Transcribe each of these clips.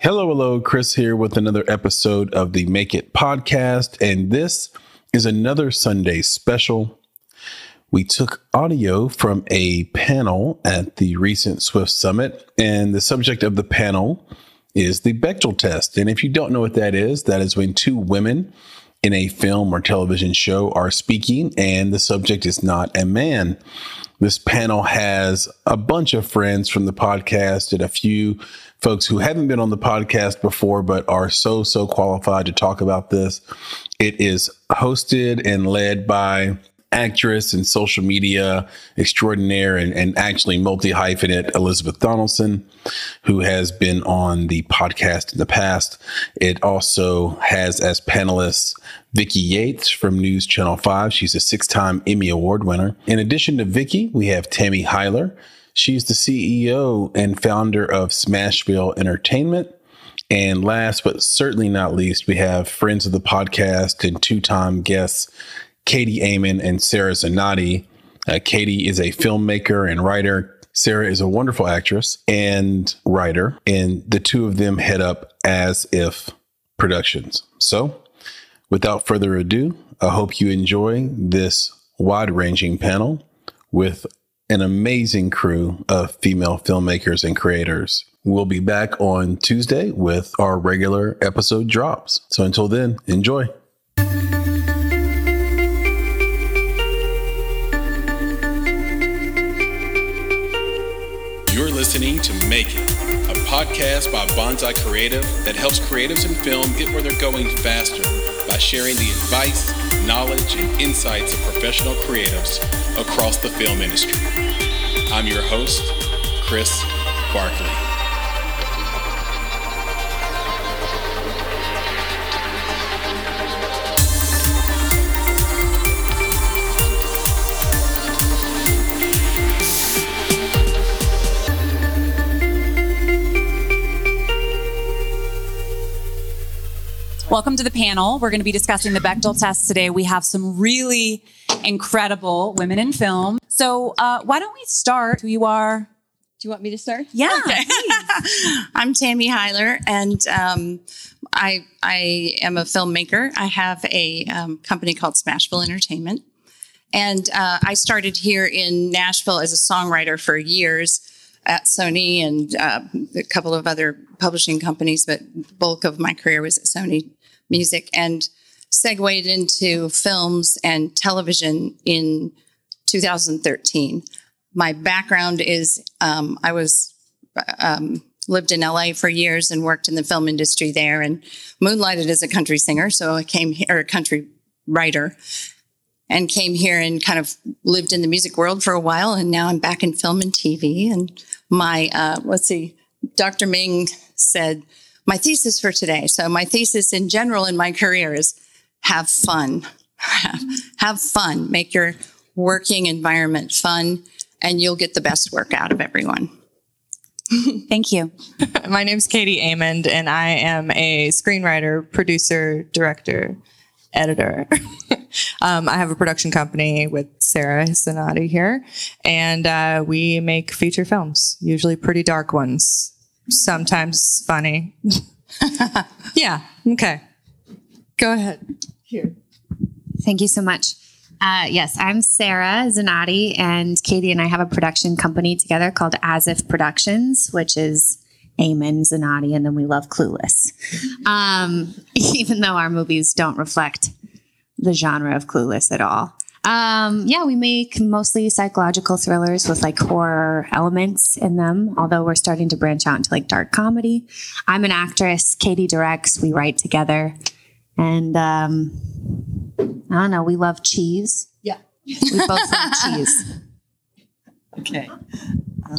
Hello, hello, Chris here with another episode of the Make It podcast. And this is another Sunday special. We took audio from a panel at the recent Swift Summit, and the subject of the panel is the Bechdel test. And if you don't know what that is, that is when two women in a film or television show are speaking and the subject is not a man. This panel has a bunch of friends from the podcast and a few folks who haven't been on the podcast before, but are so, so qualified to talk about this. It is hosted and led by actress and social media extraordinaire and, and actually multi hyphenate Elizabeth Donaldson, who has been on the podcast in the past. It also has as panelists Vicki Yates from News Channel 5. She's a six time Emmy Award winner. In addition to Vicki, we have Tammy Heiler. She's the CEO and founder of Smashville Entertainment. And last but certainly not least, we have friends of the podcast and two time guests, Katie Amon and Sarah Zanotti. Uh, Katie is a filmmaker and writer. Sarah is a wonderful actress and writer, and the two of them head up As If Productions. So, without further ado, I hope you enjoy this wide ranging panel with an amazing crew of female filmmakers and creators. We'll be back on Tuesday with our regular episode drops. So until then, enjoy. You're listening to Make It, a podcast by Bonsai Creative that helps creatives in film get where they're going faster by sharing the advice knowledge, and insights of professional creatives across the film industry. I'm your host, Chris Barkley. Welcome to the panel. We're going to be discussing the Bechdel test today. We have some really incredible women in film. So, uh, why don't we start who you are? Do you want me to start? Yeah. Okay. I'm Tammy Heiler, and um, I I am a filmmaker. I have a um, company called Smashville Entertainment, and uh, I started here in Nashville as a songwriter for years at Sony and uh, a couple of other publishing companies, but the bulk of my career was at Sony music and segued into films and television in 2013. My background is um, I was um, lived in LA for years and worked in the film industry there and moonlighted as a country singer. So I came here, or a country writer, and came here and kind of lived in the music world for a while. And now I'm back in film and TV. And my, uh, let's see, Dr. Ming said, my thesis for today. So my thesis in general in my career is have fun. have fun. Make your working environment fun and you'll get the best work out of everyone. Thank you. My name is Katie Amond, and I am a screenwriter, producer, director, editor. Um, I have a production company with Sarah Zanotti here, and uh, we make feature films, usually pretty dark ones sometimes funny. yeah. Okay. Go ahead. Here. Thank you so much. Uh, yes, I'm Sarah Zanotti, and Katie and I have a production company together called As If Productions, which is Amon Zanotti, and then we love Clueless. Um, even though our movies don't reflect the genre of Clueless at all. Um, yeah, we make mostly psychological thrillers with like horror elements in them, although we're starting to branch out into like dark comedy. I'm an actress. Katie directs. We write together. And um, I don't know, we love cheese. Yeah. We both love cheese. Okay. Uh,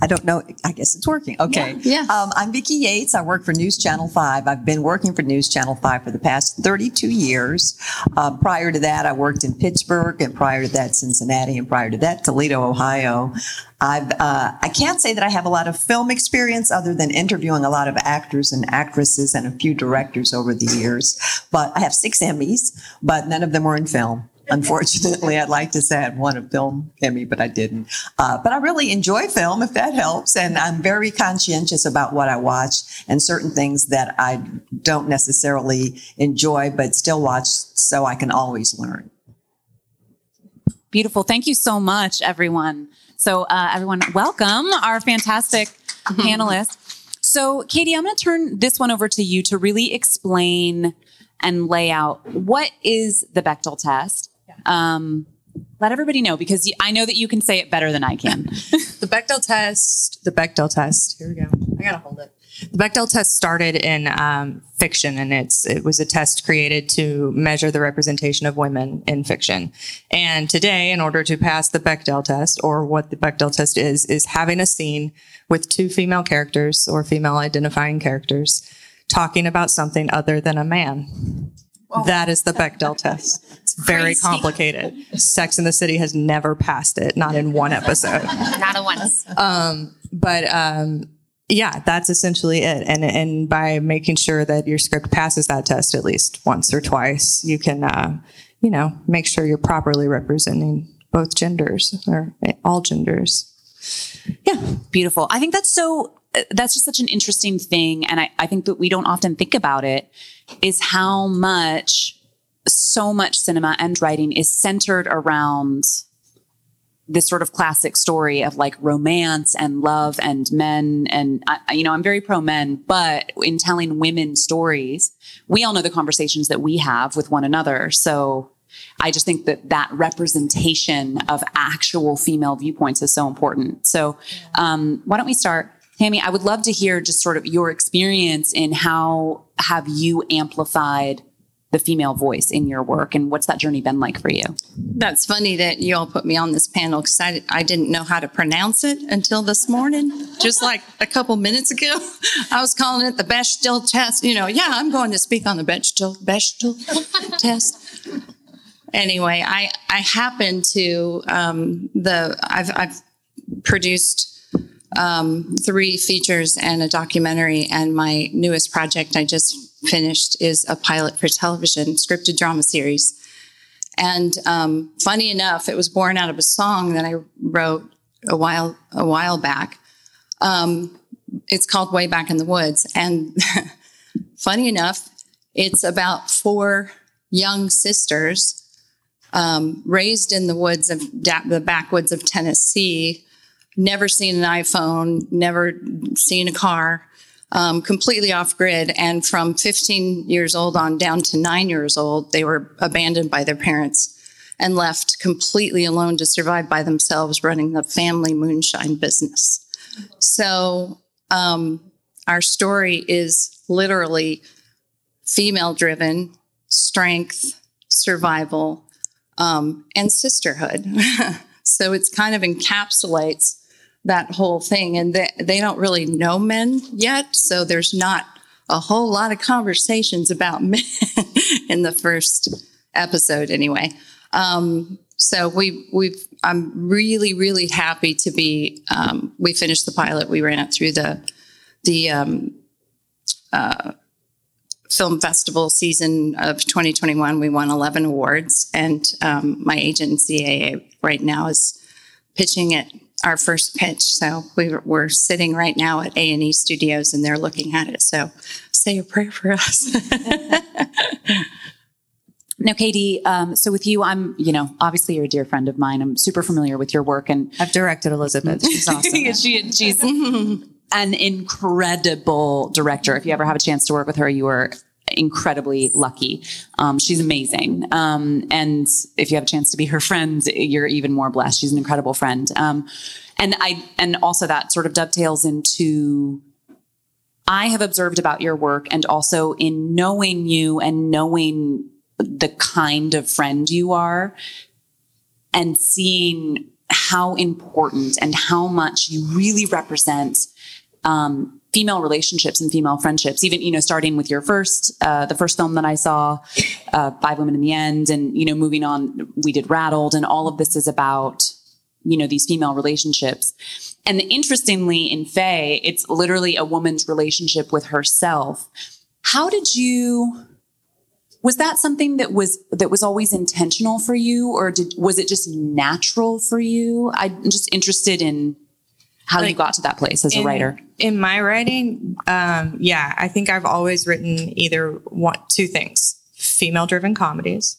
I don't know. I guess it's working. Okay. Yeah. yeah. Um, I'm Vicki Yates. I work for News Channel 5. I've been working for News Channel 5 for the past 32 years. Uh, prior to that, I worked in Pittsburgh, and prior to that, Cincinnati, and prior to that, Toledo, Ohio. I've, uh, I can't say that I have a lot of film experience other than interviewing a lot of actors and actresses and a few directors over the years, but I have six Emmys, but none of them were in film. Unfortunately, I'd like to say I'd won a film Emmy, but I didn't. Uh, but I really enjoy film, if that helps. And I'm very conscientious about what I watch and certain things that I don't necessarily enjoy, but still watch so I can always learn. Beautiful. Thank you so much, everyone. So, uh, everyone, welcome our fantastic panelists. So, Katie, I'm going to turn this one over to you to really explain and lay out what is the Bechdel test. Um, let everybody know because I know that you can say it better than I can. The Bechdel test, the Bechdel test. Here we go. I gotta hold it. The Bechdel test started in um, fiction, and it's it was a test created to measure the representation of women in fiction. And today, in order to pass the Bechdel test, or what the Bechdel test is, is having a scene with two female characters or female identifying characters talking about something other than a man. That is the Bechdel test. It's very complicated. Sex in the City has never passed it, not in one episode Not a once. but um, yeah, that's essentially it. And and by making sure that your script passes that test at least once or twice, you can uh, you know make sure you're properly representing both genders or all genders. Yeah, Beautiful. I think that's so, that's just such an interesting thing. And I, I think that we don't often think about it is how much, so much cinema and writing is centered around this sort of classic story of like romance and love and men. And, I, you know, I'm very pro men, but in telling women stories, we all know the conversations that we have with one another. So I just think that that representation of actual female viewpoints is so important. So, um, why don't we start? Tammy, I would love to hear just sort of your experience in how have you amplified the female voice in your work and what's that journey been like for you? That's funny that you all put me on this panel because I, I didn't know how to pronounce it until this morning. Just like a couple minutes ago, I was calling it the Bechdel test. You know, yeah, I'm going to speak on the Bechdel, Bechdel test. Anyway, I, I happen to, um, the, I've, I've produced um, three features and a documentary, and my newest project I just finished is a pilot for television, scripted drama series. And um, funny enough, it was born out of a song that I wrote a while a while back. Um, it's called "Way Back in the Woods," and funny enough, it's about four young sisters um, raised in the woods of da- the backwoods of Tennessee, never seen an iPhone, never seen a car, um, completely off grid. And from 15 years old on down to nine years old, they were abandoned by their parents and left completely alone to survive by themselves, running the family moonshine business. So um, our story is literally female driven, strength, survival, um, and sisterhood. so it's kind of encapsulates that whole thing. And they, they don't really know men yet. So there's not a whole lot of conversations about men in the first episode, anyway. Um, so we we've I'm really really happy to be. Um, we finished the pilot. We ran it through the the um, uh, film festival season of 2021. We won 11 awards, and um, my agency CAA right now is pitching it our first pitch. So we, we're sitting right now at A and E Studios, and they're looking at it. So say a prayer for us. Now, Katie, um, so with you, I'm, you know, obviously you're a dear friend of mine. I'm super familiar with your work and I've directed Elizabeth. She's awesome. she, she's an incredible director. If you ever have a chance to work with her, you are incredibly lucky. Um, she's amazing. Um, and if you have a chance to be her friend, you're even more blessed. She's an incredible friend. Um, and I, and also that sort of dovetails into I have observed about your work and also in knowing you and knowing the kind of friend you are and seeing how important and how much you really represent um, female relationships and female friendships even you know starting with your first uh, the first film that i saw uh, five women in the end and you know moving on we did rattled and all of this is about you know these female relationships. And interestingly in faye it's literally a woman's relationship with herself. How did you was that something that was that was always intentional for you or did was it just natural for you? I'm just interested in how you got to that place as a writer in my writing um, yeah i think i've always written either one two things female driven comedies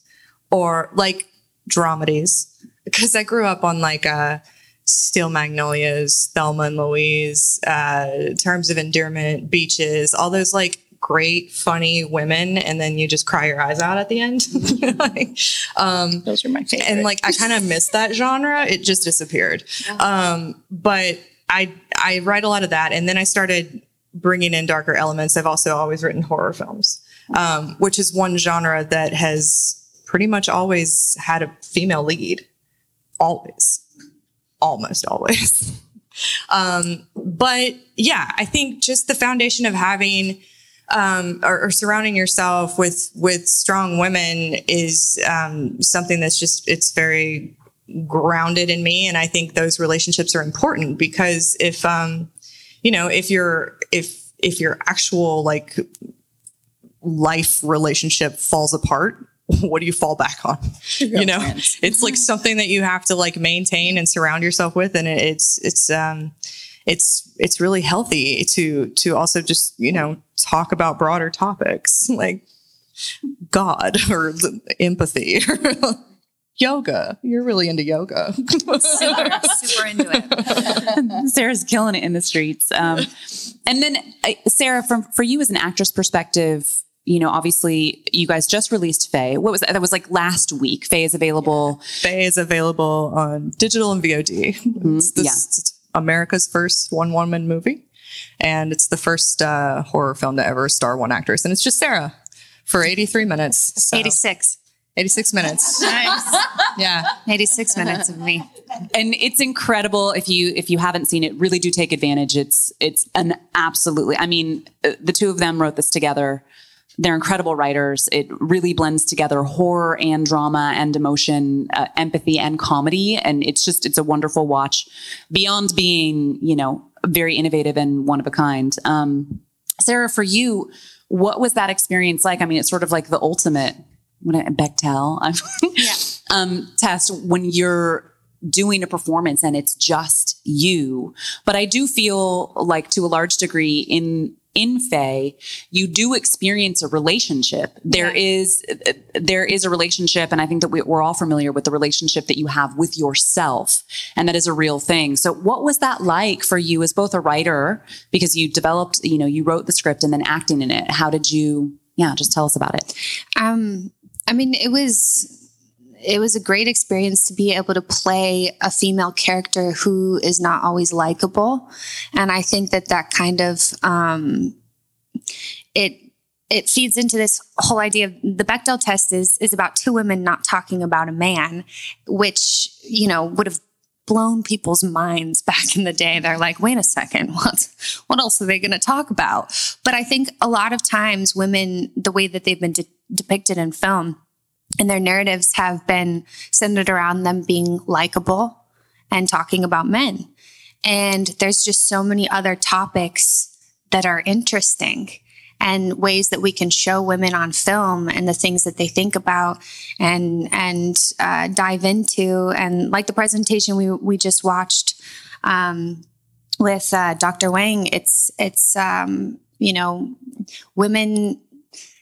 or like dramedies because i grew up on like uh steel magnolias thelma and louise uh, terms of endearment beaches all those like great funny women and then you just cry your eyes out at the end Like, um, Those are my favorite. and like I kind of missed that genre. It just disappeared. Um, but I I write a lot of that, and then I started bringing in darker elements. I've also always written horror films, um, which is one genre that has pretty much always had a female lead, always, almost always. um, but yeah, I think just the foundation of having um, or, or surrounding yourself with with strong women is um, something that's just it's very grounded in me. And i think those relationships are important because if um you know if your if if your actual like life relationship falls apart what do you fall back on? You know it's like something that you have to like maintain and surround yourself with. And it's it's um it's it's really healthy to to also just you know talk about broader topics like god or empathy yoga you're really into yoga super, super into it. Sarah's killing it in the streets. Um, and then, uh, Sarah, from for you as an actress perspective, you know, obviously, you guys just released Faye. What was that? That was like last week. Faye is available. Faye is available on digital and VOD. It's, this, yeah. it's America's first one woman movie, and it's the first uh, horror film to ever star one actress, and it's just Sarah for 83 minutes. So, 86. 86 minutes. Nice. Yeah. 86 minutes of me. and it's incredible if you if you haven't seen it really do take advantage it's it's an absolutely i mean uh, the two of them wrote this together they're incredible writers it really blends together horror and drama and emotion uh, empathy and comedy and it's just it's a wonderful watch beyond being you know very innovative and one of a kind um sarah for you what was that experience like i mean it's sort of like the ultimate what I, Bechdel um, test when you're doing a performance and it's just you. But I do feel like to a large degree in in Faye, you do experience a relationship. There is there is a relationship, and I think that we, we're all familiar with the relationship that you have with yourself, and that is a real thing. So, what was that like for you as both a writer, because you developed, you know, you wrote the script and then acting in it? How did you? Yeah, just tell us about it. Um, I mean, it was it was a great experience to be able to play a female character who is not always likable, and I think that that kind of um, it it feeds into this whole idea of the Bechdel test is is about two women not talking about a man, which you know would have blown people's minds back in the day. They're like, wait a second, what what else are they going to talk about? But I think a lot of times women, the way that they've been de- depicted in film and their narratives have been centered around them being likable and talking about men. And there's just so many other topics that are interesting and ways that we can show women on film and the things that they think about and and uh, dive into and like the presentation we we just watched um, with uh, Dr. Wang it's it's um, you know women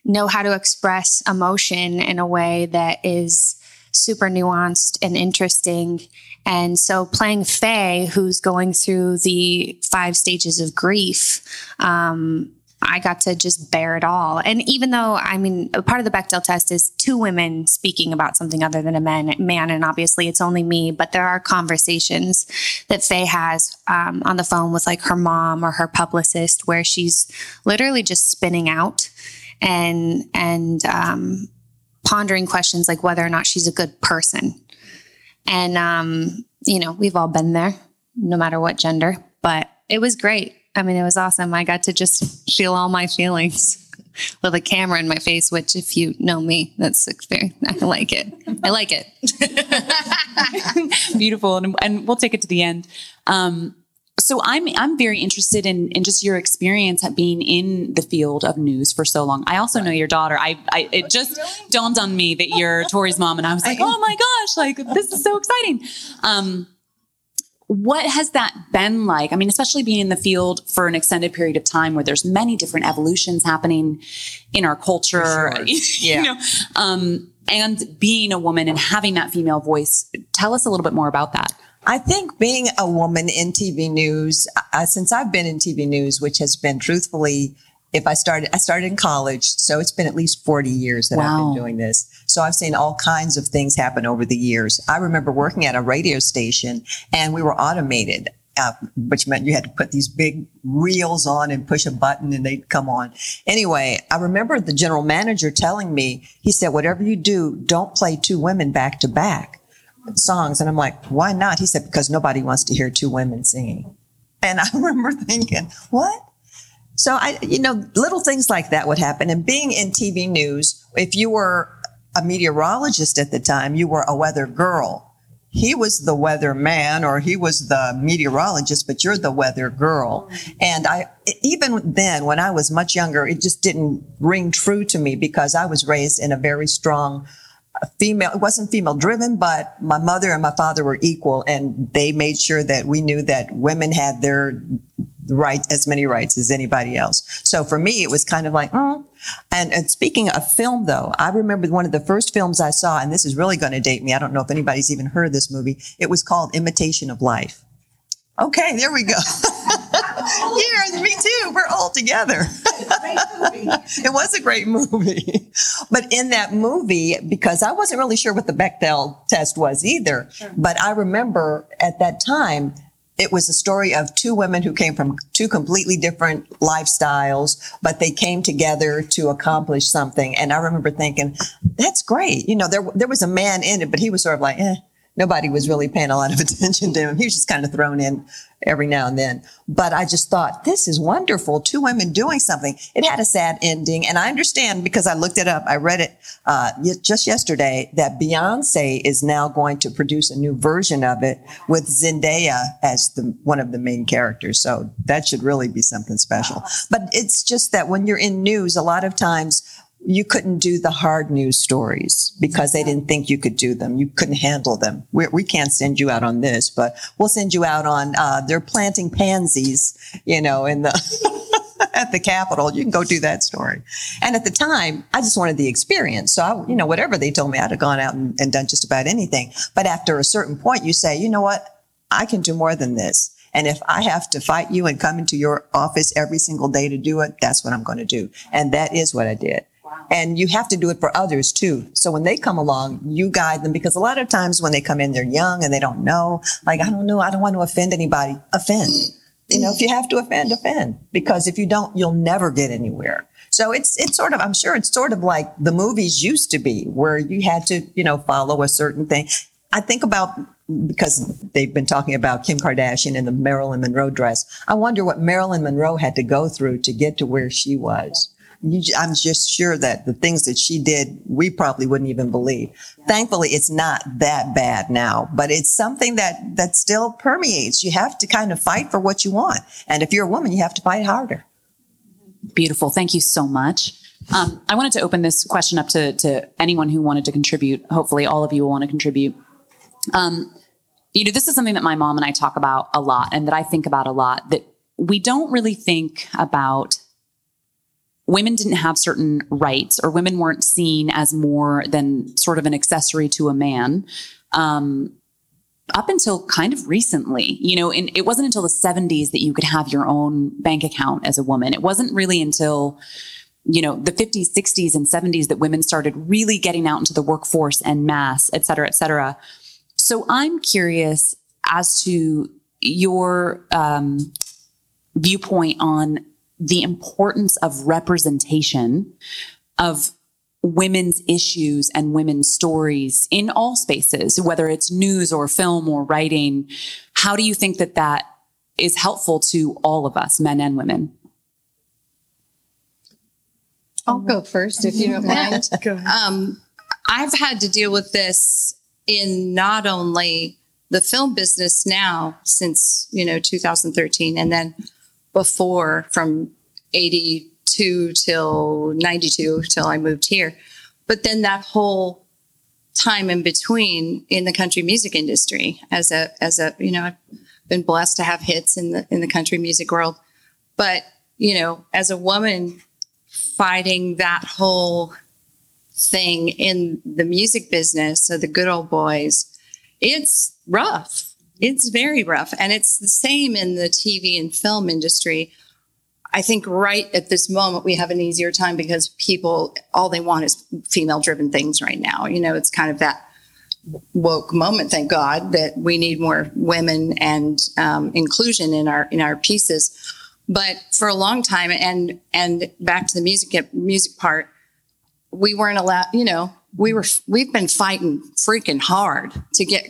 know how to express emotion in a way that is super nuanced and interesting. And so playing Faye, who's going through the five stages of grief, um, I got to just bear it all. And even though, I mean, part of the Bechdel test is two women speaking about something other than a man, man and obviously it's only me, but there are conversations that Faye has um, on the phone with like her mom or her publicist where she's literally just spinning out and and um, pondering questions like whether or not she's a good person. And um, you know, we've all been there, no matter what gender. But it was great. I mean, it was awesome. I got to just feel all my feelings with a camera in my face. Which, if you know me, that's very. I like it. I like it. beautiful and, and we'll take it to the end um, so I'm I'm very interested in in just your experience at being in the field of news for so long. I also know your daughter. I, I it just dawned on me that you're Tori's mom, and I was like, oh my gosh, like this is so exciting. Um, what has that been like? I mean, especially being in the field for an extended period of time where there's many different evolutions happening in our culture. Sure. Yeah. you know, um, and being a woman and having that female voice. Tell us a little bit more about that. I think being a woman in TV news, uh, since I've been in TV news, which has been truthfully, if I started, I started in college, so it's been at least 40 years that I've been doing this. So I've seen all kinds of things happen over the years. I remember working at a radio station and we were automated. Uh, which meant you had to put these big reels on and push a button and they'd come on. Anyway, I remember the general manager telling me, he said, whatever you do, don't play two women back to back songs. And I'm like, why not? He said, because nobody wants to hear two women singing. And I remember thinking, what? So I, you know, little things like that would happen. And being in TV news, if you were a meteorologist at the time, you were a weather girl. He was the weather man or he was the meteorologist, but you're the weather girl. And I, even then, when I was much younger, it just didn't ring true to me because I was raised in a very strong female it wasn't female driven but my mother and my father were equal and they made sure that we knew that women had their right as many rights as anybody else. So for me it was kind of like oh. And, and speaking of film though i remember one of the first films i saw and this is really going to date me i don't know if anybody's even heard this movie it was called imitation of life okay there we go yeah me too we're all together it was a great movie. But in that movie, because I wasn't really sure what the Bechdel test was either, but I remember at that time, it was a story of two women who came from two completely different lifestyles, but they came together to accomplish something. And I remember thinking, that's great. You know, there, there was a man in it, but he was sort of like, eh, nobody was really paying a lot of attention to him. He was just kind of thrown in every now and then. But I just thought, this is wonderful. Two women doing something. It had a sad ending. And I understand because I looked it up. I read it uh, just yesterday that Beyonce is now going to produce a new version of it with Zendaya as the one of the main characters. So that should really be something special. But it's just that when you're in news, a lot of times you couldn't do the hard news stories because they didn't think you could do them. You couldn't handle them. we we can not send you out on this, but we'll send you out on, uh, they're planting pansies, you know, in the, at the Capitol. You can go do that story. And at the time, I just wanted the experience. So I, you know, whatever they told me, I'd have gone out and, and done just about anything. But after a certain point, you say, you know what? I can do more than this. And if I have to fight you and come into your office every single day to do it, that's what I'm going to do. And that is what I did. And you have to do it for others too. So when they come along, you guide them because a lot of times when they come in, they're young and they don't know. Like, I don't know. I don't want to offend anybody. Offend. You know, if you have to offend, offend. Because if you don't, you'll never get anywhere. So it's, it's sort of, I'm sure it's sort of like the movies used to be where you had to, you know, follow a certain thing. I think about because they've been talking about Kim Kardashian and the Marilyn Monroe dress. I wonder what Marilyn Monroe had to go through to get to where she was. I'm just sure that the things that she did, we probably wouldn't even believe. Thankfully, it's not that bad now, but it's something that, that still permeates. You have to kind of fight for what you want. And if you're a woman, you have to fight harder. Beautiful. Thank you so much. Um, I wanted to open this question up to, to anyone who wanted to contribute. Hopefully, all of you will want to contribute. Um, you know, this is something that my mom and I talk about a lot and that I think about a lot that we don't really think about women didn't have certain rights or women weren't seen as more than sort of an accessory to a man. Um, up until kind of recently, you know, and it wasn't until the 70s that you could have your own bank account as a woman. It wasn't really until, you know, the 50s, 60s, and 70s that women started really getting out into the workforce and mass, et cetera, et cetera. So I'm curious as to your um, viewpoint on the importance of representation of women's issues and women's stories in all spaces, whether it's news or film or writing. How do you think that that is helpful to all of us, men and women? I'll go first if you don't mind. Um, I've had to deal with this in not only the film business now since, you know, 2013 and then before from 82 till 92 till I moved here. But then that whole time in between in the country music industry as a as a you know I've been blessed to have hits in the in the country music world but you know as a woman fighting that whole thing in the music business so the good old boys it's rough it's very rough and it's the same in the TV and film industry I think right at this moment we have an easier time because people all they want is female driven things right now. You know, it's kind of that woke moment. Thank God that we need more women and um, inclusion in our in our pieces. But for a long time, and and back to the music music part, we weren't allowed. You know, we were we've been fighting freaking hard to get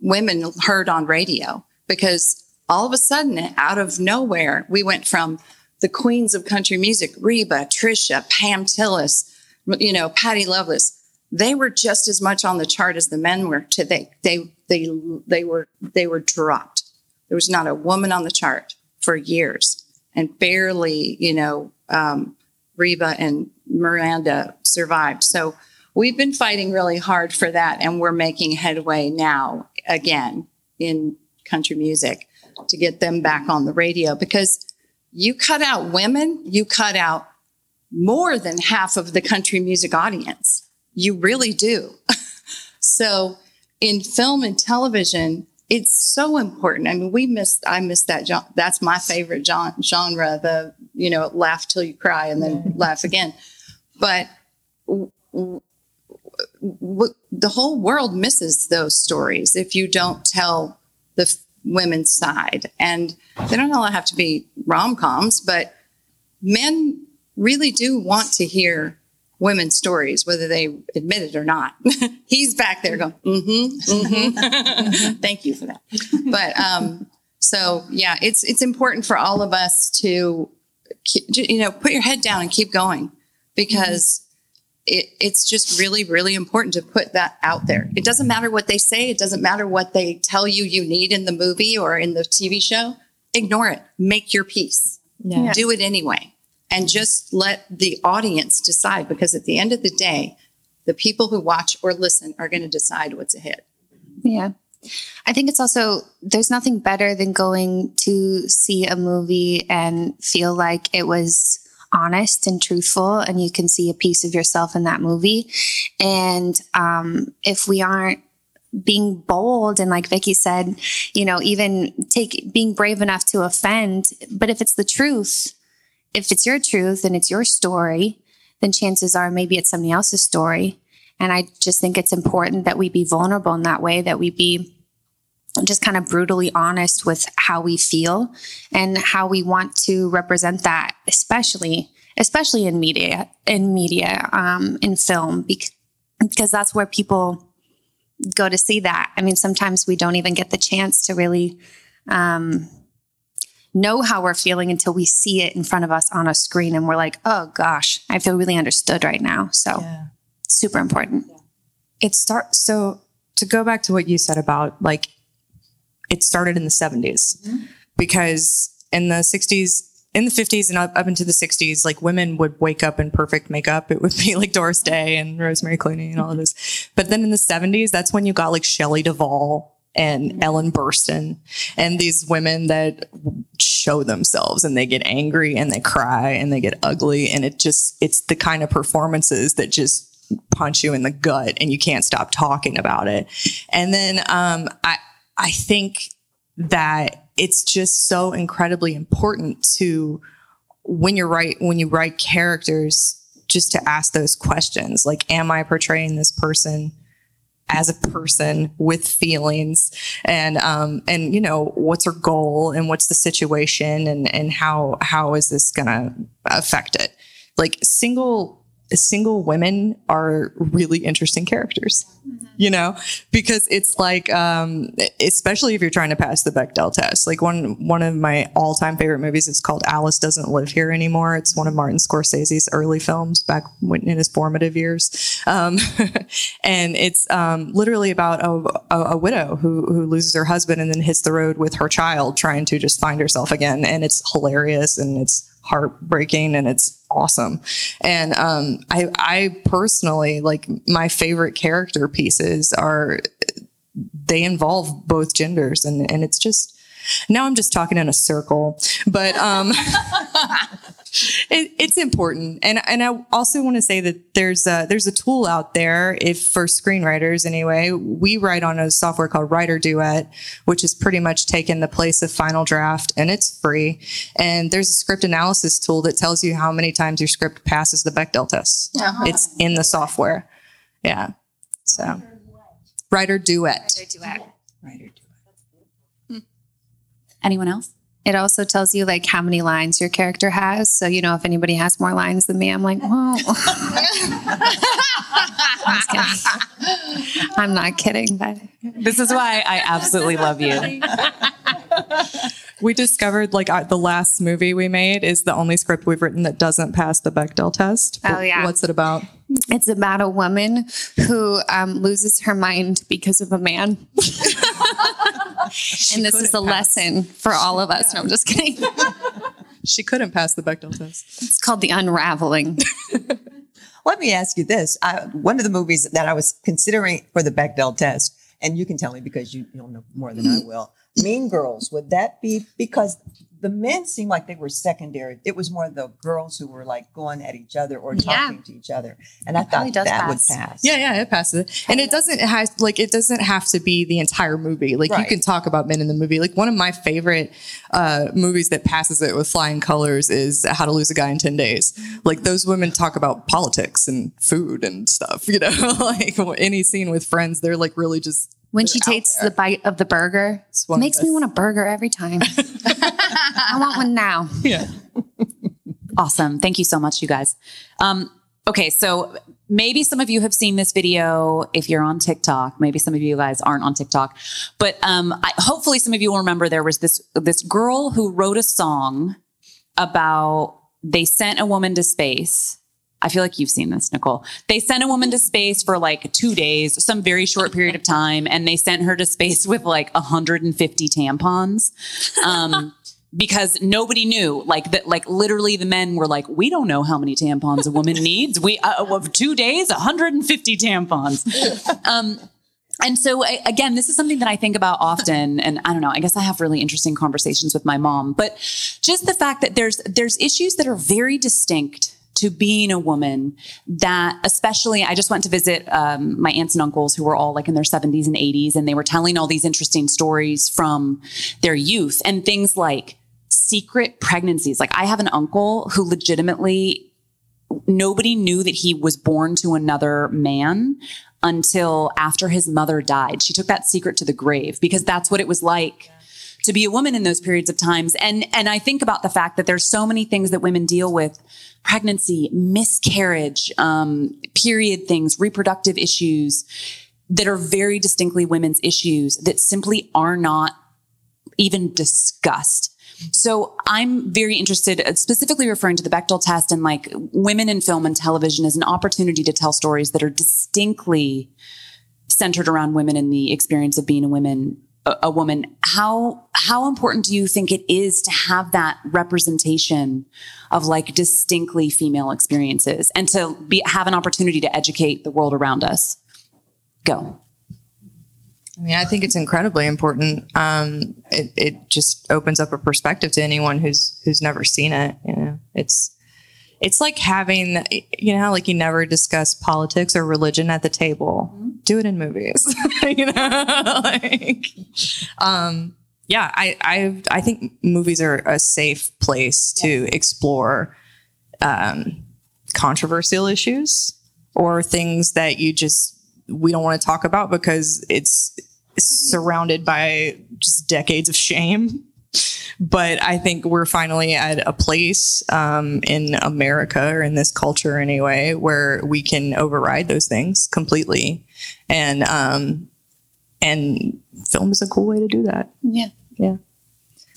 women heard on radio because all of a sudden, out of nowhere, we went from the queens of country music, Reba, Trisha, Pam Tillis, you know, Patty Loveless, they were just as much on the chart as the men were. To they they they they were they were dropped. There was not a woman on the chart for years, and barely, you know, um, Reba and Miranda survived. So we've been fighting really hard for that, and we're making headway now again in country music to get them back on the radio because you cut out women, you cut out more than half of the country music audience. You really do. so in film and television, it's so important. I mean, we missed, I missed that. That's my favorite genre, the, you know, laugh till you cry and then laugh again. But w- w- the whole world misses those stories if you don't tell the women's side. And they don't all have to be rom coms, but men really do want to hear women's stories, whether they admit it or not. He's back there going, mm-hmm, mm-hmm. Thank you for that. But um, so yeah, it's it's important for all of us to, you know, put your head down and keep going because it, it's just really, really important to put that out there. It doesn't matter what they say. It doesn't matter what they tell you you need in the movie or in the TV show. Ignore it. Make your peace. Yeah. Do it anyway. And just let the audience decide because at the end of the day, the people who watch or listen are going to decide what's a hit. Yeah. I think it's also, there's nothing better than going to see a movie and feel like it was honest and truthful and you can see a piece of yourself in that movie and um, if we aren't being bold and like Vicki said, you know, even take being brave enough to offend. But if it's the truth, if it's your truth and it's your story, then chances are maybe it's somebody else's story. And I just think it's important that we be vulnerable in that way, that we be just kind of brutally honest with how we feel and how we want to represent that, especially especially in media, in media, um, in film, because, because that's where people go to see that. I mean, sometimes we don't even get the chance to really um, know how we're feeling until we see it in front of us on a screen, and we're like, "Oh gosh, I feel really understood right now." So, yeah. super important. It starts so to go back to what you said about like it started in the 70s mm-hmm. because in the 60s in the 50s and up, up into the 60s like women would wake up in perfect makeup. It would be like doris day and rosemary clooney and all of this. But then in the 70s that's when you got like shelley duvall and mm-hmm. ellen burstyn and these women that show themselves and they get angry and they cry and they get ugly. And it just it's the kind of performances that just punch you in the gut and you can't stop talking about it. And then um, i I think that it's just so incredibly important to when you're right when you write characters just to ask those questions. Like am i portraying this person as a person with feelings? And um and you know what's her goal and what's the situation and and how how is this gonna affect it? Like single single women are really interesting characters, you know, because it's like, um, especially if you're trying to pass the Bechdel test. Like one one of my all time favorite movies is called Alice Doesn't Live Here Anymore. It's one of Martin Scorsese's early films back when, in his formative years, um, and it's um, literally about a, a, a widow who who loses her husband and then hits the road with her child, trying to just find herself again. And it's hilarious and it's heartbreaking and it's awesome. And um, I, I personally like my favorite character pieces are they involve both genders, and and it's just now I'm just talking in a circle, but um, it, it's important. And and I also want to say that there's a, there's a tool out there if for screenwriters anyway. We write on a software called Writer Duet, which has pretty much taken the place of Final Draft, and it's free. And there's a script analysis tool that tells you how many times your script passes the Bechdel test. Uh-huh. It's in the software. Yeah. So Writer Duet. Anyone else? It also tells you like how many lines your character has. So you know if anybody has more lines than me, I'm like, whoa. I'm, just kidding. I'm not kidding, but This is why I absolutely love you. We discovered like uh, the last movie we made is the only script we've written that doesn't pass the Bechdel test. Oh, yeah. What's it about? it's about a woman who um, loses her mind because of a man. and this is a pass. lesson for all of us. No, I'm just kidding. She couldn't pass the Bechdel test. It's called The Unraveling. Let me ask you this. I, one of the movies that I was considering for the Bechdel test, and you can tell me because you, you'll know more than I mm-hmm. will. Mean Girls, would that be because the men seemed like they were secondary? It was more the girls who were like going at each other or Yeah. talking to each other. And I probably thought does that pass. would pass. Yeah, yeah, it passes. And it doesn't have like it doesn't have to be the entire movie. Like you can talk about men in the movie. Like one of my favorite uh, movies that passes it with flying colors is How to Lose a Guy in Ten Days. Like those women talk about politics and food and stuff. You know, like any scene with friends, they're like really just When she They're takes the bite of the burger, one makes me want a burger every time. I want one now. yeah. Awesome. Thank you so much, you guys. Um, okay, so maybe some of you have seen this video if you're on TikTok. Maybe some of you guys aren't on TikTok, but um, I, hopefully some of you will remember there was this this girl who wrote a song about they sent a woman to space. I feel like you've seen this, Nicole. They sent a woman to space for like two days, some very short period of time, and they sent her to space with like 150 tampons. Um, because nobody knew like that like literally the men were like we don't know how many tampons a woman needs. We uh, of two days 150 tampons. Um and so I- again this is something that i think about often and i don't know i guess i have really interesting conversations with my mom but just the fact that there's there's issues that are very distinct to being a woman that especially i just went to visit um, my aunts and uncles who were all like in their 70s and 80s and they were telling all these interesting stories from their youth and things like secret pregnancies. Like i have an uncle who legitimately nobody knew that he was born to another man until after his mother died. She took that secret to the grave because that's what it was like to be a woman in those periods of times and and i think about the fact that there's so many things that women deal with pregnancy miscarriage um, period things reproductive issues that are very distinctly women's issues that simply are not even discussed so I'm very interested, uh, specifically referring to the Bechdel test and like women in film and television as an opportunity to tell stories that are distinctly centered around women and the experience of being a woman. A, woman. How how important do you think it is to have that representation of like distinctly female experiences and to be have an opportunity to educate the world around us? Go. I mean, I think it's incredibly important. Um, it, it just opens up a perspective to anyone who's who's never seen it. You know, it's it's like having you know, like you never discuss politics or religion at the table. Do it in movies. you know, like um, yeah. I I I think movies are a safe place to explore um, controversial issues or things that you just we don't want to talk about because it's surrounded by just decades of shame. But I think we're finally at a place um, in America or in this culture anyway where we can override those things completely, and um, and film is a cool way to do that. Yeah. Yeah.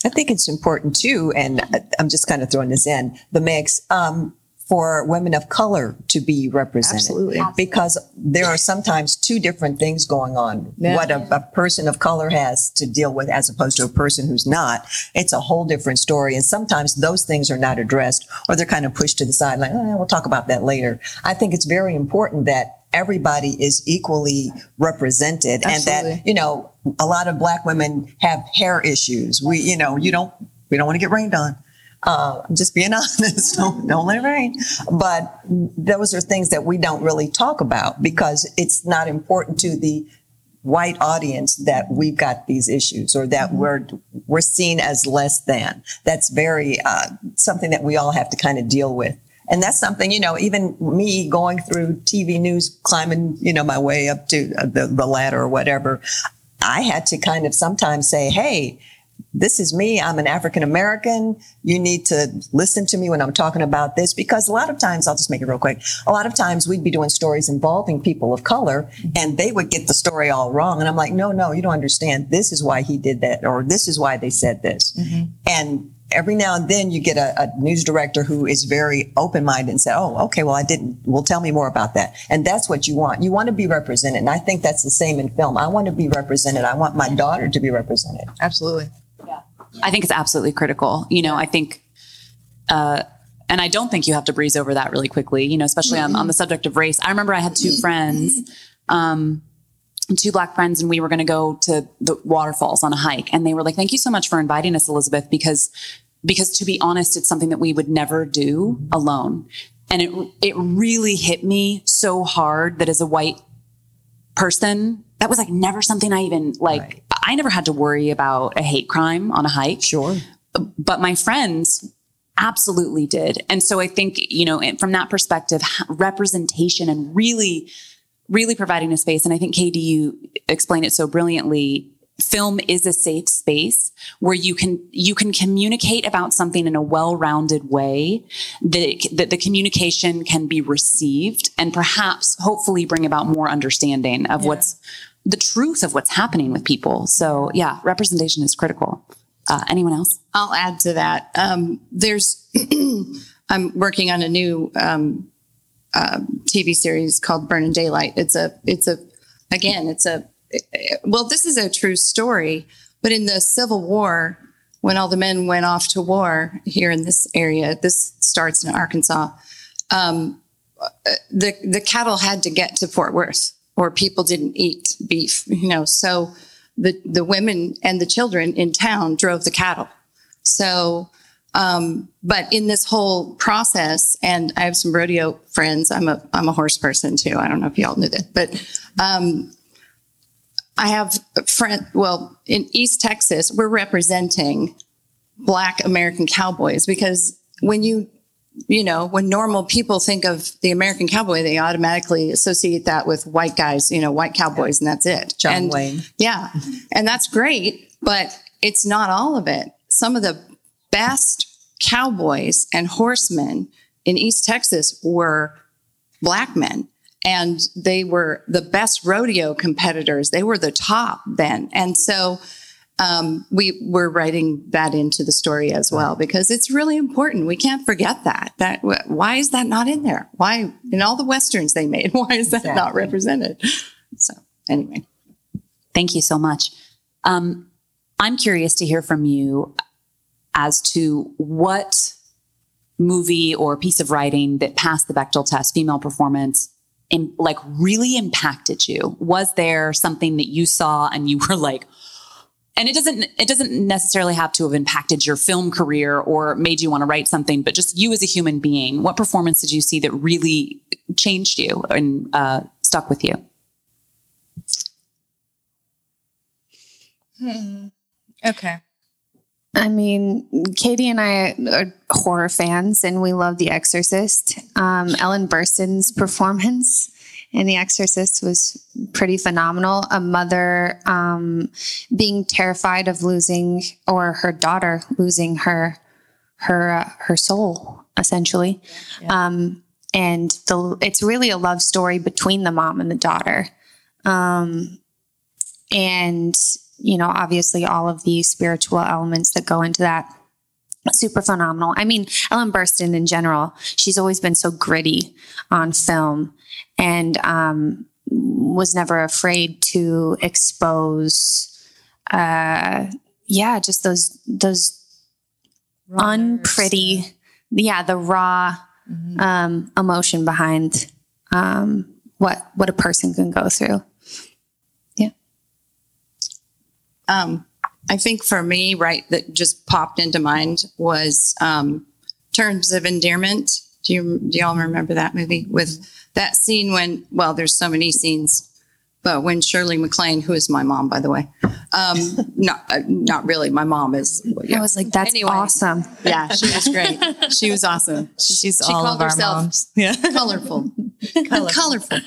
I think it's important too, and I'm just kind of throwing this in the mix. Um, for women of color to be represented. Absolutely. Because there are sometimes two different things going on. Yeah. What a, a person of color has to deal with as opposed to a person who's not. It's a whole different story. And sometimes those things are not addressed or they're kind of pushed to the side like, oh, eh, we'll talk about that later. I think it's very important that everybody is equally represented and that, you know, a lot of black women have hair issues. We, you know, you don't, we don't want to get rained on. Uh, I'm just being honest. don't, don't let it rain. But those are things that we don't really talk about because it's not important to the white audience that we've got these issues or that we're we're seen as less than. That's very uh, something that we all have to kind of deal with. And that's something, you know, even me going through TV news, climbing, you know, my way up to the, the ladder or whatever, I had to kind of sometimes say, hey, this is me. I'm an African American. You need to listen to me when I'm talking about this because a lot of times, I'll just make it real quick. A lot of times we'd be doing stories involving people of color and they would get the story all wrong. And I'm like, no, no, you don't understand. This is why he did that or this is why they said this. Mm-hmm. And every now and then you get a, a news director who is very open minded and say, oh, okay, well, I didn't. Well, tell me more about that. And that's what you want. You want to be represented. And I think that's the same in film. I want to be represented. I want my daughter to be represented. Absolutely. I think it's absolutely critical. You know, I think, uh, and I don't think you have to breeze over that really quickly, you know, especially on, on the subject of race. I remember I had two friends, um, two black friends, and we were going to go to the waterfalls on a hike. And they were like, thank you so much for inviting us, Elizabeth, because, because to be honest, it's something that we would never do alone. And it, it really hit me so hard that as a white person, that was like never something I even like, I never had to worry about a hate crime on a hike Sure. but my friends absolutely did. And so I think, you know, from that perspective, representation and really, really providing a space. And I think KD, you explained it so brilliantly. Film is a safe space where you can, you can communicate about something in a well-rounded way that, it- that the communication can be received and perhaps hopefully bring about more understanding of what's the truth of what's happening with people. So yeah, representation is critical. Uh, anyone else? I'll add to that. Um, there's, I'm working on a new um, uh, TV series called Burning Daylight. It's a, it's a, again, it's a, well, this is a true story, but in the Civil War, when all the men went off to war here in this area, this starts in Arkansas. Um, the the cattle had to get to Fort Worth, or people didn't eat beef. You know, so the the women and the children in town drove the cattle. So, um, but in this whole process, and I have some rodeo friends. I'm a I'm a horse person too. I don't know if y'all knew that, but um, I have a friend. Well, in East Texas, we're representing Black American cowboys because when you you know, when normal people think of the American cowboy, they automatically associate that with white guys, you know, white cowboys, and that's it. John and, Wayne. Yeah. And that's great, but it's not all of it. Some of the best cowboys and horsemen in East Texas were black men. And they were the best rodeo competitors. They were the top then. And so um, we were writing that into the story as well because it's really important. We can't forget that. That why is that not in there? Why in all the westerns they made? Why is that not represented? So anyway, Thank you so much. Um, I'm curious to hear from you as to what movie or piece of writing that passed the Bechdel test, female performance, in, like really impacted you. Was there something that you saw and you were like, and it doesn't it doesn't necessarily have to have impacted your film career or made you want to write something, but just you as a human being. What performance did you see that really changed you and uh, stuck with you? Okay. I mean, Katie and I are horror fans, and we love The Exorcist. Um, Ellen Burstyn's performance in The Exorcist was pretty phenomenal. A mother um, being terrified of losing, or her daughter losing her her uh, her soul, essentially. Um, and the it's really a love story between the mom and the daughter. Um, and you know, obviously, all of the spiritual elements that go into that super phenomenal. I mean, Ellen Burstyn in general, she's always been so gritty on film and um, was never afraid to expose, uh, yeah, just those those unpretty, yeah, the raw um, emotion behind um, what what a person can go through. Yeah. Um, I think for me, right, that just popped into mind was um, Terms of Endearment. Do you do y'all remember that movie with that scene when? Well, there's so many scenes, but when Shirley MacLaine, who is my mom, by the way, um, not uh, not really, my mom is. I was like, that's Anyway. awesome. Yeah, she was great. She was awesome. She's she all called of our herself moms. Yeah. colorful. colorful.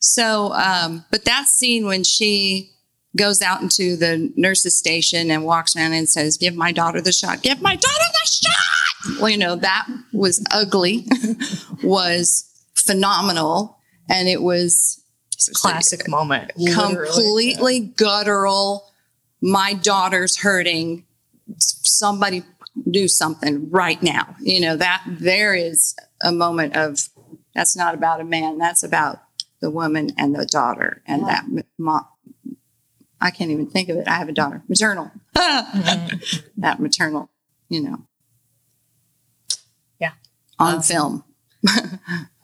So, um, but that scene when she goes out into the nurse's station and walks around and says, Give my daughter the shot, give my daughter the shot. Well, you know, that was ugly, was phenomenal. And it was a Classic moment. completely guttural. My daughter's hurting. Somebody do something right now. You know, that there is a moment of that's not about a man, that's about the woman and the daughter and that mom. I can't even think of it. I have a daughter, maternal. Mm-hmm. that maternal, you know. Yeah. On um, film.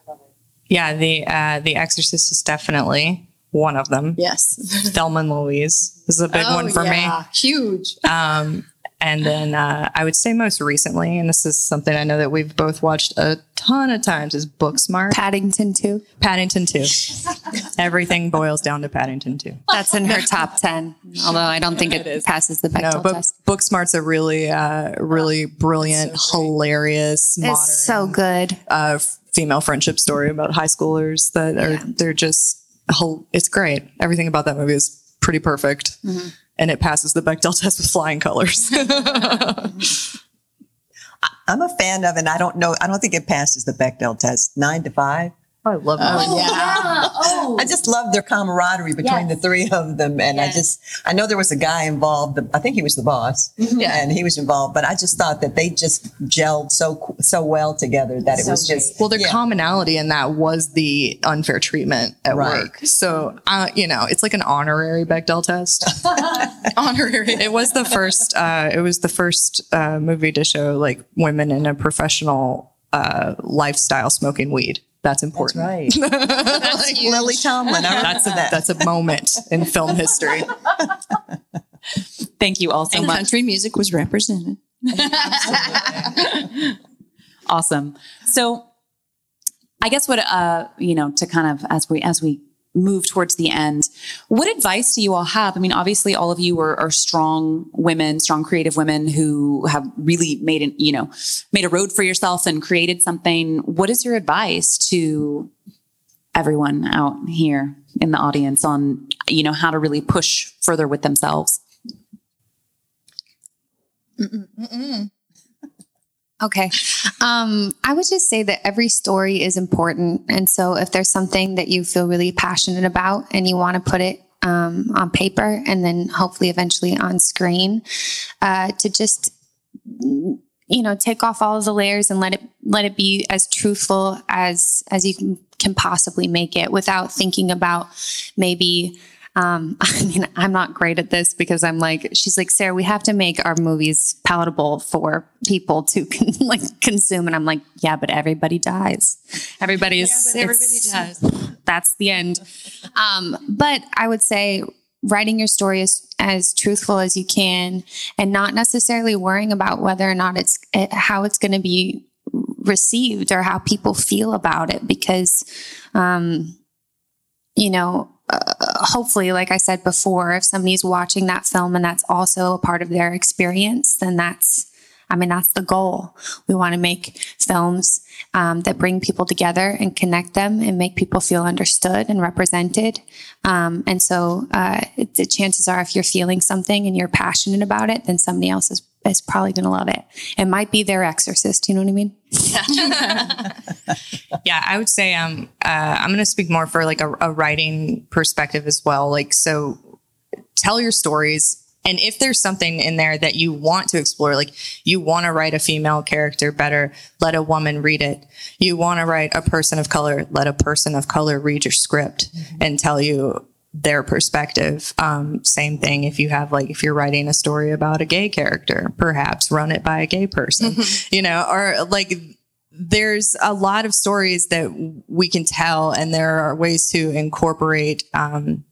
Yeah, the uh, the Exorcist is definitely one of them. Yes. Thelma and Louise is a big one for me. Oh, Huge. Um, and then uh, I would say most recently, and this is something I know that we've both watched a ton of times, is Booksmart. Paddington 2. Paddington 2. Everything boils down to Paddington 2. That's in her top ten. Although I don't think it, passes the Bechdel No, but test. Booksmart's a really, uh, really brilliant, hilarious, modern It's so good. uh, female friendship story about high schoolers that are they're just hel- it's great. Everything about that movie is pretty perfect, mm-hmm. and it passes the Bechdel test with flying colors. I'm a fan of, and I don't know, I don't think it passes the Bechdel test. Nine to five. I love that. I just love their camaraderie between the three of them. And I just, I know there was a guy involved. I think he was the boss and he was involved, but I just thought that they just gelled so, so well together that it was just, Well, their yeah. commonality in that was the unfair treatment at Right. work. So, uh, you know, it's like an honorary Bechdel test. honorary. It was the first. Uh, it was the first uh, movie to show like women in a professional uh, lifestyle smoking weed. That's That's important. right. Lily Tomlin. I That's a, that. that's a moment in film history. Thank you all so and much. country music was represented. Awesome. So I guess what uh you know to kind of as we as we move towards the end, what advice do you all have? I mean, obviously all of you are, are strong women, strong creative women who have really made an, you know, made a road for yourself and created something. What is your advice to everyone out here in the audience on, you know, how to really push further with themselves? Okay. Um, I would just say that every story is important. And so if there's something that you feel really passionate about and you want to put it um, on paper and then hopefully eventually on screen, uh, to just you know take off all of the layers and let it let it be as truthful as as you can, can possibly make it without thinking about maybe um, I mean, I'm not great at this because I'm like, she's like, Sarah, we have to make our movies palatable for people to like consume. And I'm like, yeah, but everybody dies. Everybody is, everybody does. That's the end. Um, but I would say writing your story as, as truthful as you can and not necessarily worrying about whether or not it's, it, how it's going to be received or how people feel about it because, um, you know, uh, hopefully, like I said before, if somebody's watching that film and that's also a part of their experience, then that's I mean, that's the goal. We want to make films um, that bring people together and connect them and make people feel understood and represented. Um, and so uh, the chances are, if you're feeling something and you're passionate about it, then somebody else is, is probably going to love it. It might be their exorcist. You know what I mean? yeah, I would say um, uh, I'm going to speak more for like a, a writing perspective as well. Like, so tell your stories and if there's something in there that you want to explore, like you want to write a female character better, let a woman read it. You want to write a person of color, let a person of color read your script mm-hmm. and tell you their perspective. Um, same thing if you have like if you're writing a story about a gay character, perhaps run it by a gay person, mm-hmm. you know, or like there's a lot of stories that we can tell, and there are ways to incorporate um,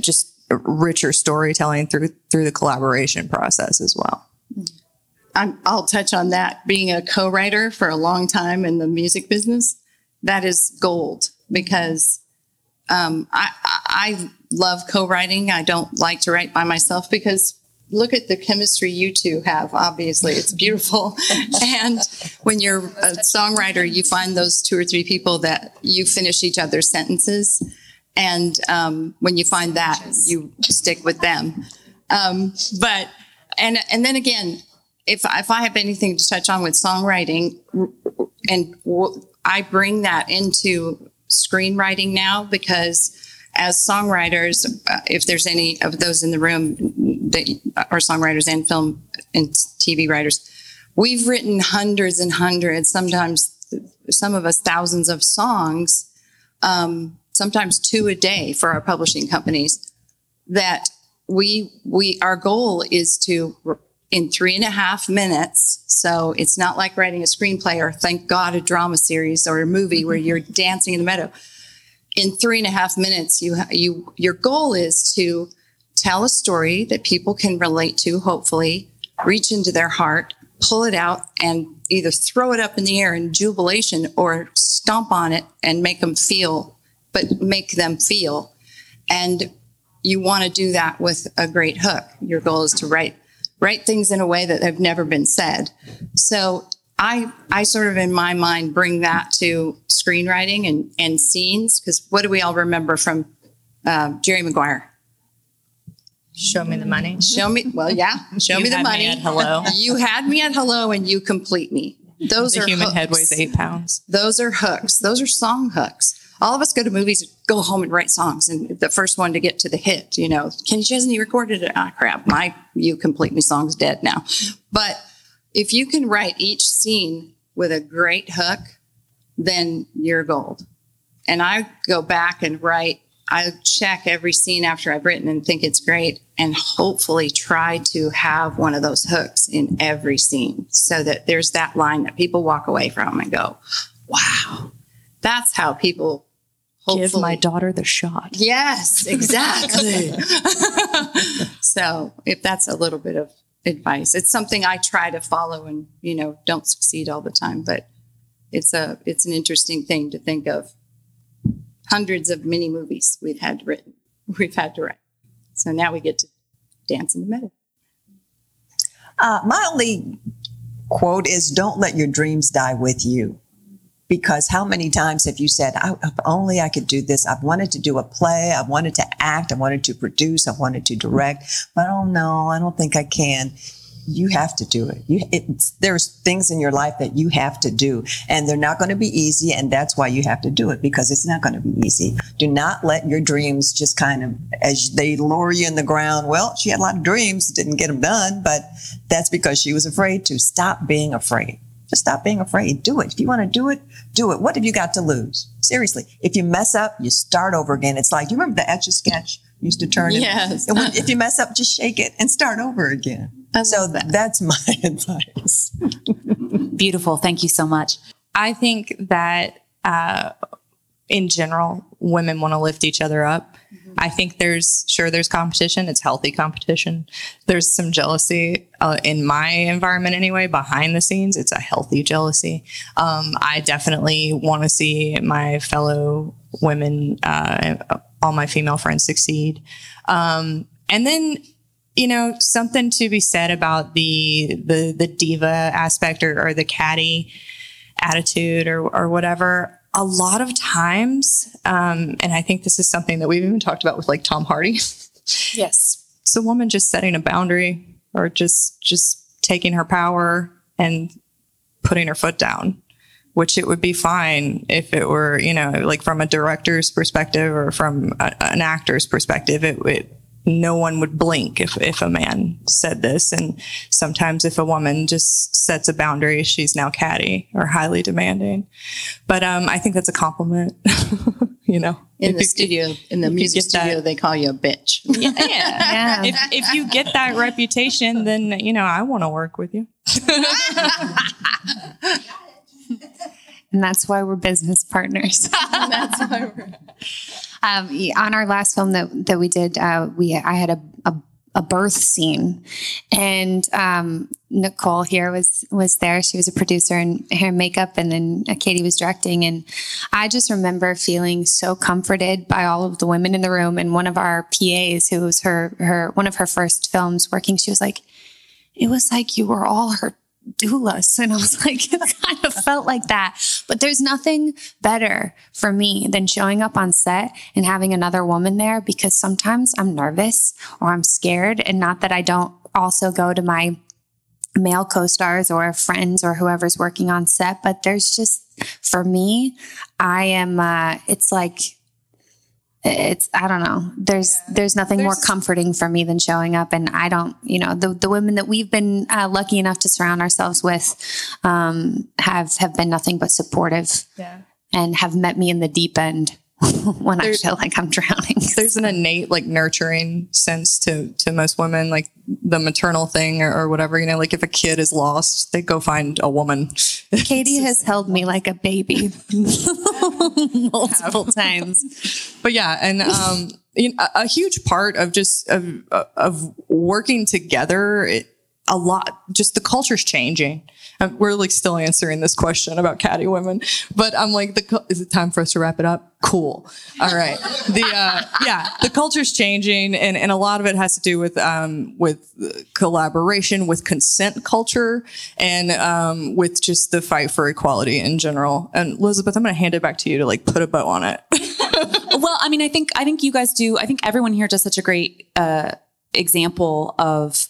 just richer storytelling through through the collaboration process as well. i will touch on that. Being a co-writer for a long time in the music business, that is gold because um, I, I love co-writing. I don't like to write by myself because look at the chemistry you two have. Obviously, it's beautiful. and when you're a songwriter, you find those two or three people that you finish each other's sentences and um, when you find that, you stick with them. Um, but and and then again, if if I have anything to touch on with songwriting, and I bring that into screenwriting now because as songwriters, uh, if there's any of those in the room that are songwriters and film and TV writers, we've written hundreds and hundreds, sometimes some of us thousands of songs. Um, sometimes two a day for our publishing companies that we we our goal is to in three and a half minutes so it's not like writing a screenplay or thank god a drama series or a movie where you're dancing in the meadow in three and a half minutes you you your goal is to tell a story that people can relate to hopefully reach into their heart pull it out and either throw it up in the air in jubilation or stomp on it and make them feel but make them feel. And you want to do that with a great hook. Your goal is to write write things in a way that have never been said. So I I sort of in my mind bring that to screenwriting and and scenes because what do we all remember from uh, Jerry Maguire? Show me the money. Show me. Well, yeah. Show me the money. Me hello. You had me at hello, and you complete me. Those the are human hooks. head weighs eight pounds. Those are hooks. Those are song hooks all of us go to movies, go home and write songs, and the first one to get to the hit, you know, Kenny Chesney recorded it. Ah, crap, my "You Complete Me" song's dead now. But if you can write each scene with a great hook, then you're gold. And I go back and write. I check every scene after I've written and think it's great, and hopefully try to have one of those hooks in every scene so that there's that line that people walk away from and go, wow, that's how people Hopefully. Give my daughter the shot. Yes, exactly. so, if that's a little bit of advice, it's something I try to follow and, you know, don't succeed all the time, but it's a it's an interesting thing to think of. Hundreds of mini movies we've had written, we've had to write. So now we get to dance in the middle. Uh, my only quote is don't let your dreams die with you because how many times have you said, if only I could do this? I've wanted to do a play. I've wanted to act. I wanted to produce. I wanted to direct, but oh no, I don't think I can. You have to do it. You, there's things in your life that you have to do and they're not going to be easy. And that's why you have to do it because it's not going to be easy. Do not let your dreams just kind of, as they lure you in the ground. Well, she had a lot of dreams, didn't get them done, but that's because she was afraid to stop being afraid. Just stop being afraid. Do it. If you want to do it, do it. What have you got to lose? Seriously. If you mess up, you start over again. It's like, you remember the etch a sketch used to turn it? Yes. if you mess up, just shake it and start over again. so that. that's my advice. Beautiful. Thank you so much. I think that uh, in general, women want to lift each other up. I think there's sure there's competition. It's healthy competition. There's some jealousy uh, in my environment anyway. Behind the scenes, it's a healthy jealousy. Um, I definitely want to see my fellow women, uh, all my female friends succeed. Um, and then you know, something to be said about the the the diva aspect or, or the catty attitude or or whatever. A lot of times, um, and I think this is something that we've even talked about with like Tom Hardy. Yes. it's a woman just setting a boundary or just just taking her power and putting her foot down which it would be fine if it were you know like from a director's perspective or from a, an actor's perspective it, it no one would blink if, if a man said this and sometimes if a woman just sets a boundary she's now catty or highly demanding but um, i think that's a compliment you know In If the you- studio, in the music get that- studio, they call you a bitch. yeah. Yeah. If, if you get that reputation, then you know I want to work with you. And that's why we're business partners. That's why we're. Um, on our last film that that we did, uh, we I had a, a a birth scene, and um, Nicole here was was there. She was a producer and hair and makeup, and then Katie was directing. And I just remember feeling so comforted by all of the women in the room. And one of our PAs, who was her her one of her first films working, she was like, "It was like you were all her doulas. And I was like, it kind of felt like that. But there's nothing better for me than showing up on set and having another woman there because sometimes I'm nervous or I'm scared. And not that I don't also go to my male co-stars or friends or whoever's working on set, but there's just, for me, I am, uh, it's like, it's I don't know. There's there's nothing more comforting for me than showing up, and I don't. You know, the the women that we've been uh, lucky enough to surround ourselves with um, have have been nothing but supportive, Yeah. and have met me in the deep end when I feel like I'm drowning. There's an innate like nurturing sense to to most women, like the maternal thing or, or whatever. You know, like if a kid is lost, they go find a woman. Katie has held me like a baby multiple times. but yeah, and um, you know, a, a huge part of just of of working together, it, a lot. Just the culture's changing. We're like still answering this question about catty women, but I'm like, the is it time for us to wrap it up? Cool. All right. The uh, yeah, the culture's changing, and and a lot of it has to do with um with collaboration, with consent culture, and um with just the fight for equality in general. And Elizabeth, I'm going to hand it back to you to like put a bow on it. well, I mean, I think I think you guys do. I think everyone here does such a great uh, example of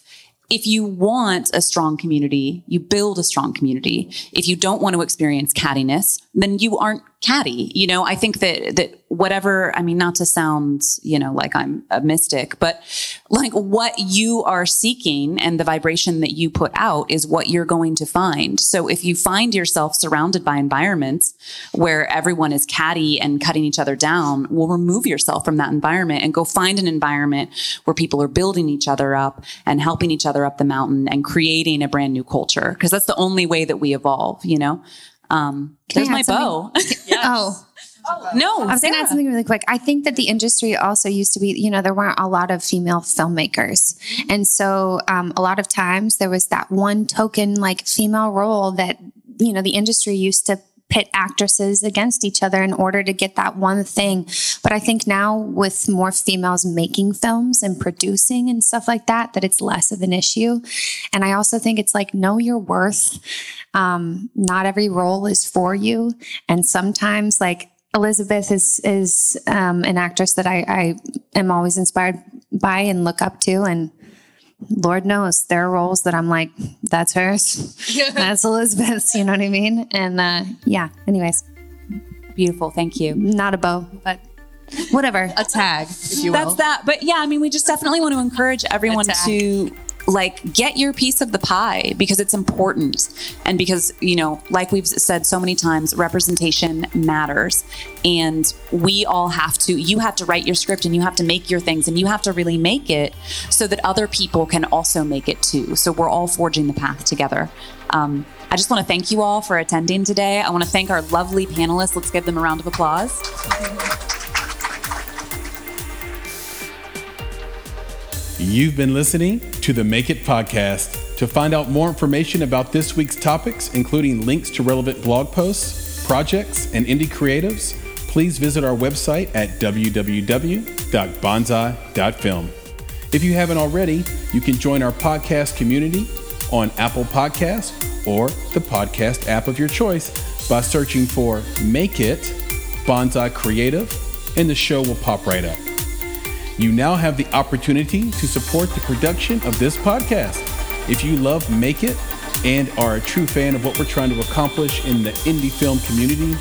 if you want a strong community, you build a strong community. If you don't want to experience cattiness, then you aren't catty. You know, I think that that whatever. I mean, not to sound you know like I'm a mystic, but like what you are seeking and the vibration that you put out is what you're going to find. So if you find yourself surrounded by environments where everyone is catty and cutting each other down, well, remove yourself from that environment and go find an environment where people are building each other up and helping each other up the mountain and creating a brand new culture. Because that's the only way that we evolve, you know? Um, Can there's my add bow. Oh, no, I was going to add something really quick. I think that the industry also used to be, you know, there weren't a lot of female filmmakers. And so um, a lot of times there was that one token, like female role that, you know, the industry used to pit actresses against each other in order to get that one thing. But I think now with more females making films and producing and stuff like that, that it's less of an issue. And I also think it's like, know your worth. Um, not every role is for you. And sometimes like, Elizabeth is is um, an actress that I, I am always inspired by and look up to, and Lord knows there are roles that I'm like, that's hers, that's Elizabeth's. You know what I mean? And uh, yeah. Anyways, beautiful. Thank you. not a bow, but whatever. a tag, if you will. That's that. But yeah, I mean, we just definitely want to encourage everyone to like get your piece of the pie because it's important. And because you know like we've said so many times representation matters. And we all have to you have to write your script and you have to make your things and you have to really make it so that other people can also make it too. So we're all forging the path together. Um, i just want to thank you all for attending today. I want to thank our lovely panelists. Let's give them a round of applause You've been listening to the Make It podcast. To find out more information about this week's topics, including links to relevant blog posts, projects, and indie creatives, please visit our website at www.bonsai.film. If you haven't already, you can join our podcast community on Apple Podcasts or the podcast app of your choice by searching for Make It Bonsai Creative, and the show will pop right up. You now have the opportunity to support the production of this podcast. If you love Make It and are a true fan of what we're trying to accomplish in the indie film community,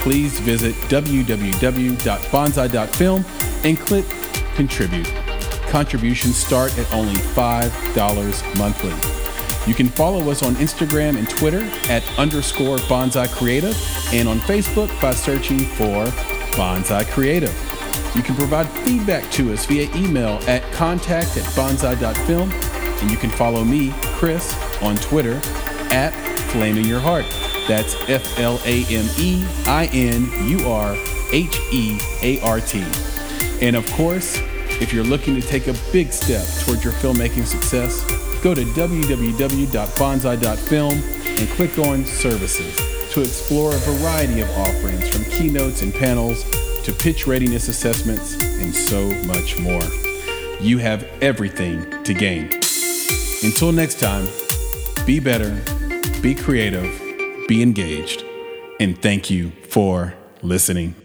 please visit www.bonsai.film and click contribute. Contributions start at only $5 monthly. You can follow us on Instagram and Twitter at underscore bonsai creative and on Facebook by searching for bonsai creative. You can provide feedback to us via email at contact at bonsai.film and you can follow me, Chris, on Twitter at Flaming Your Heart. That's F L A M E I N U R H E A R T. And of course, if you're looking to take a big step towards your filmmaking success, go to www.bonsai.film and click on Services to explore a variety of offerings from keynotes and panels to pitch readiness assessments and so much more. You have everything to gain. Until next time, be better, be creative, be engaged, and thank you for listening.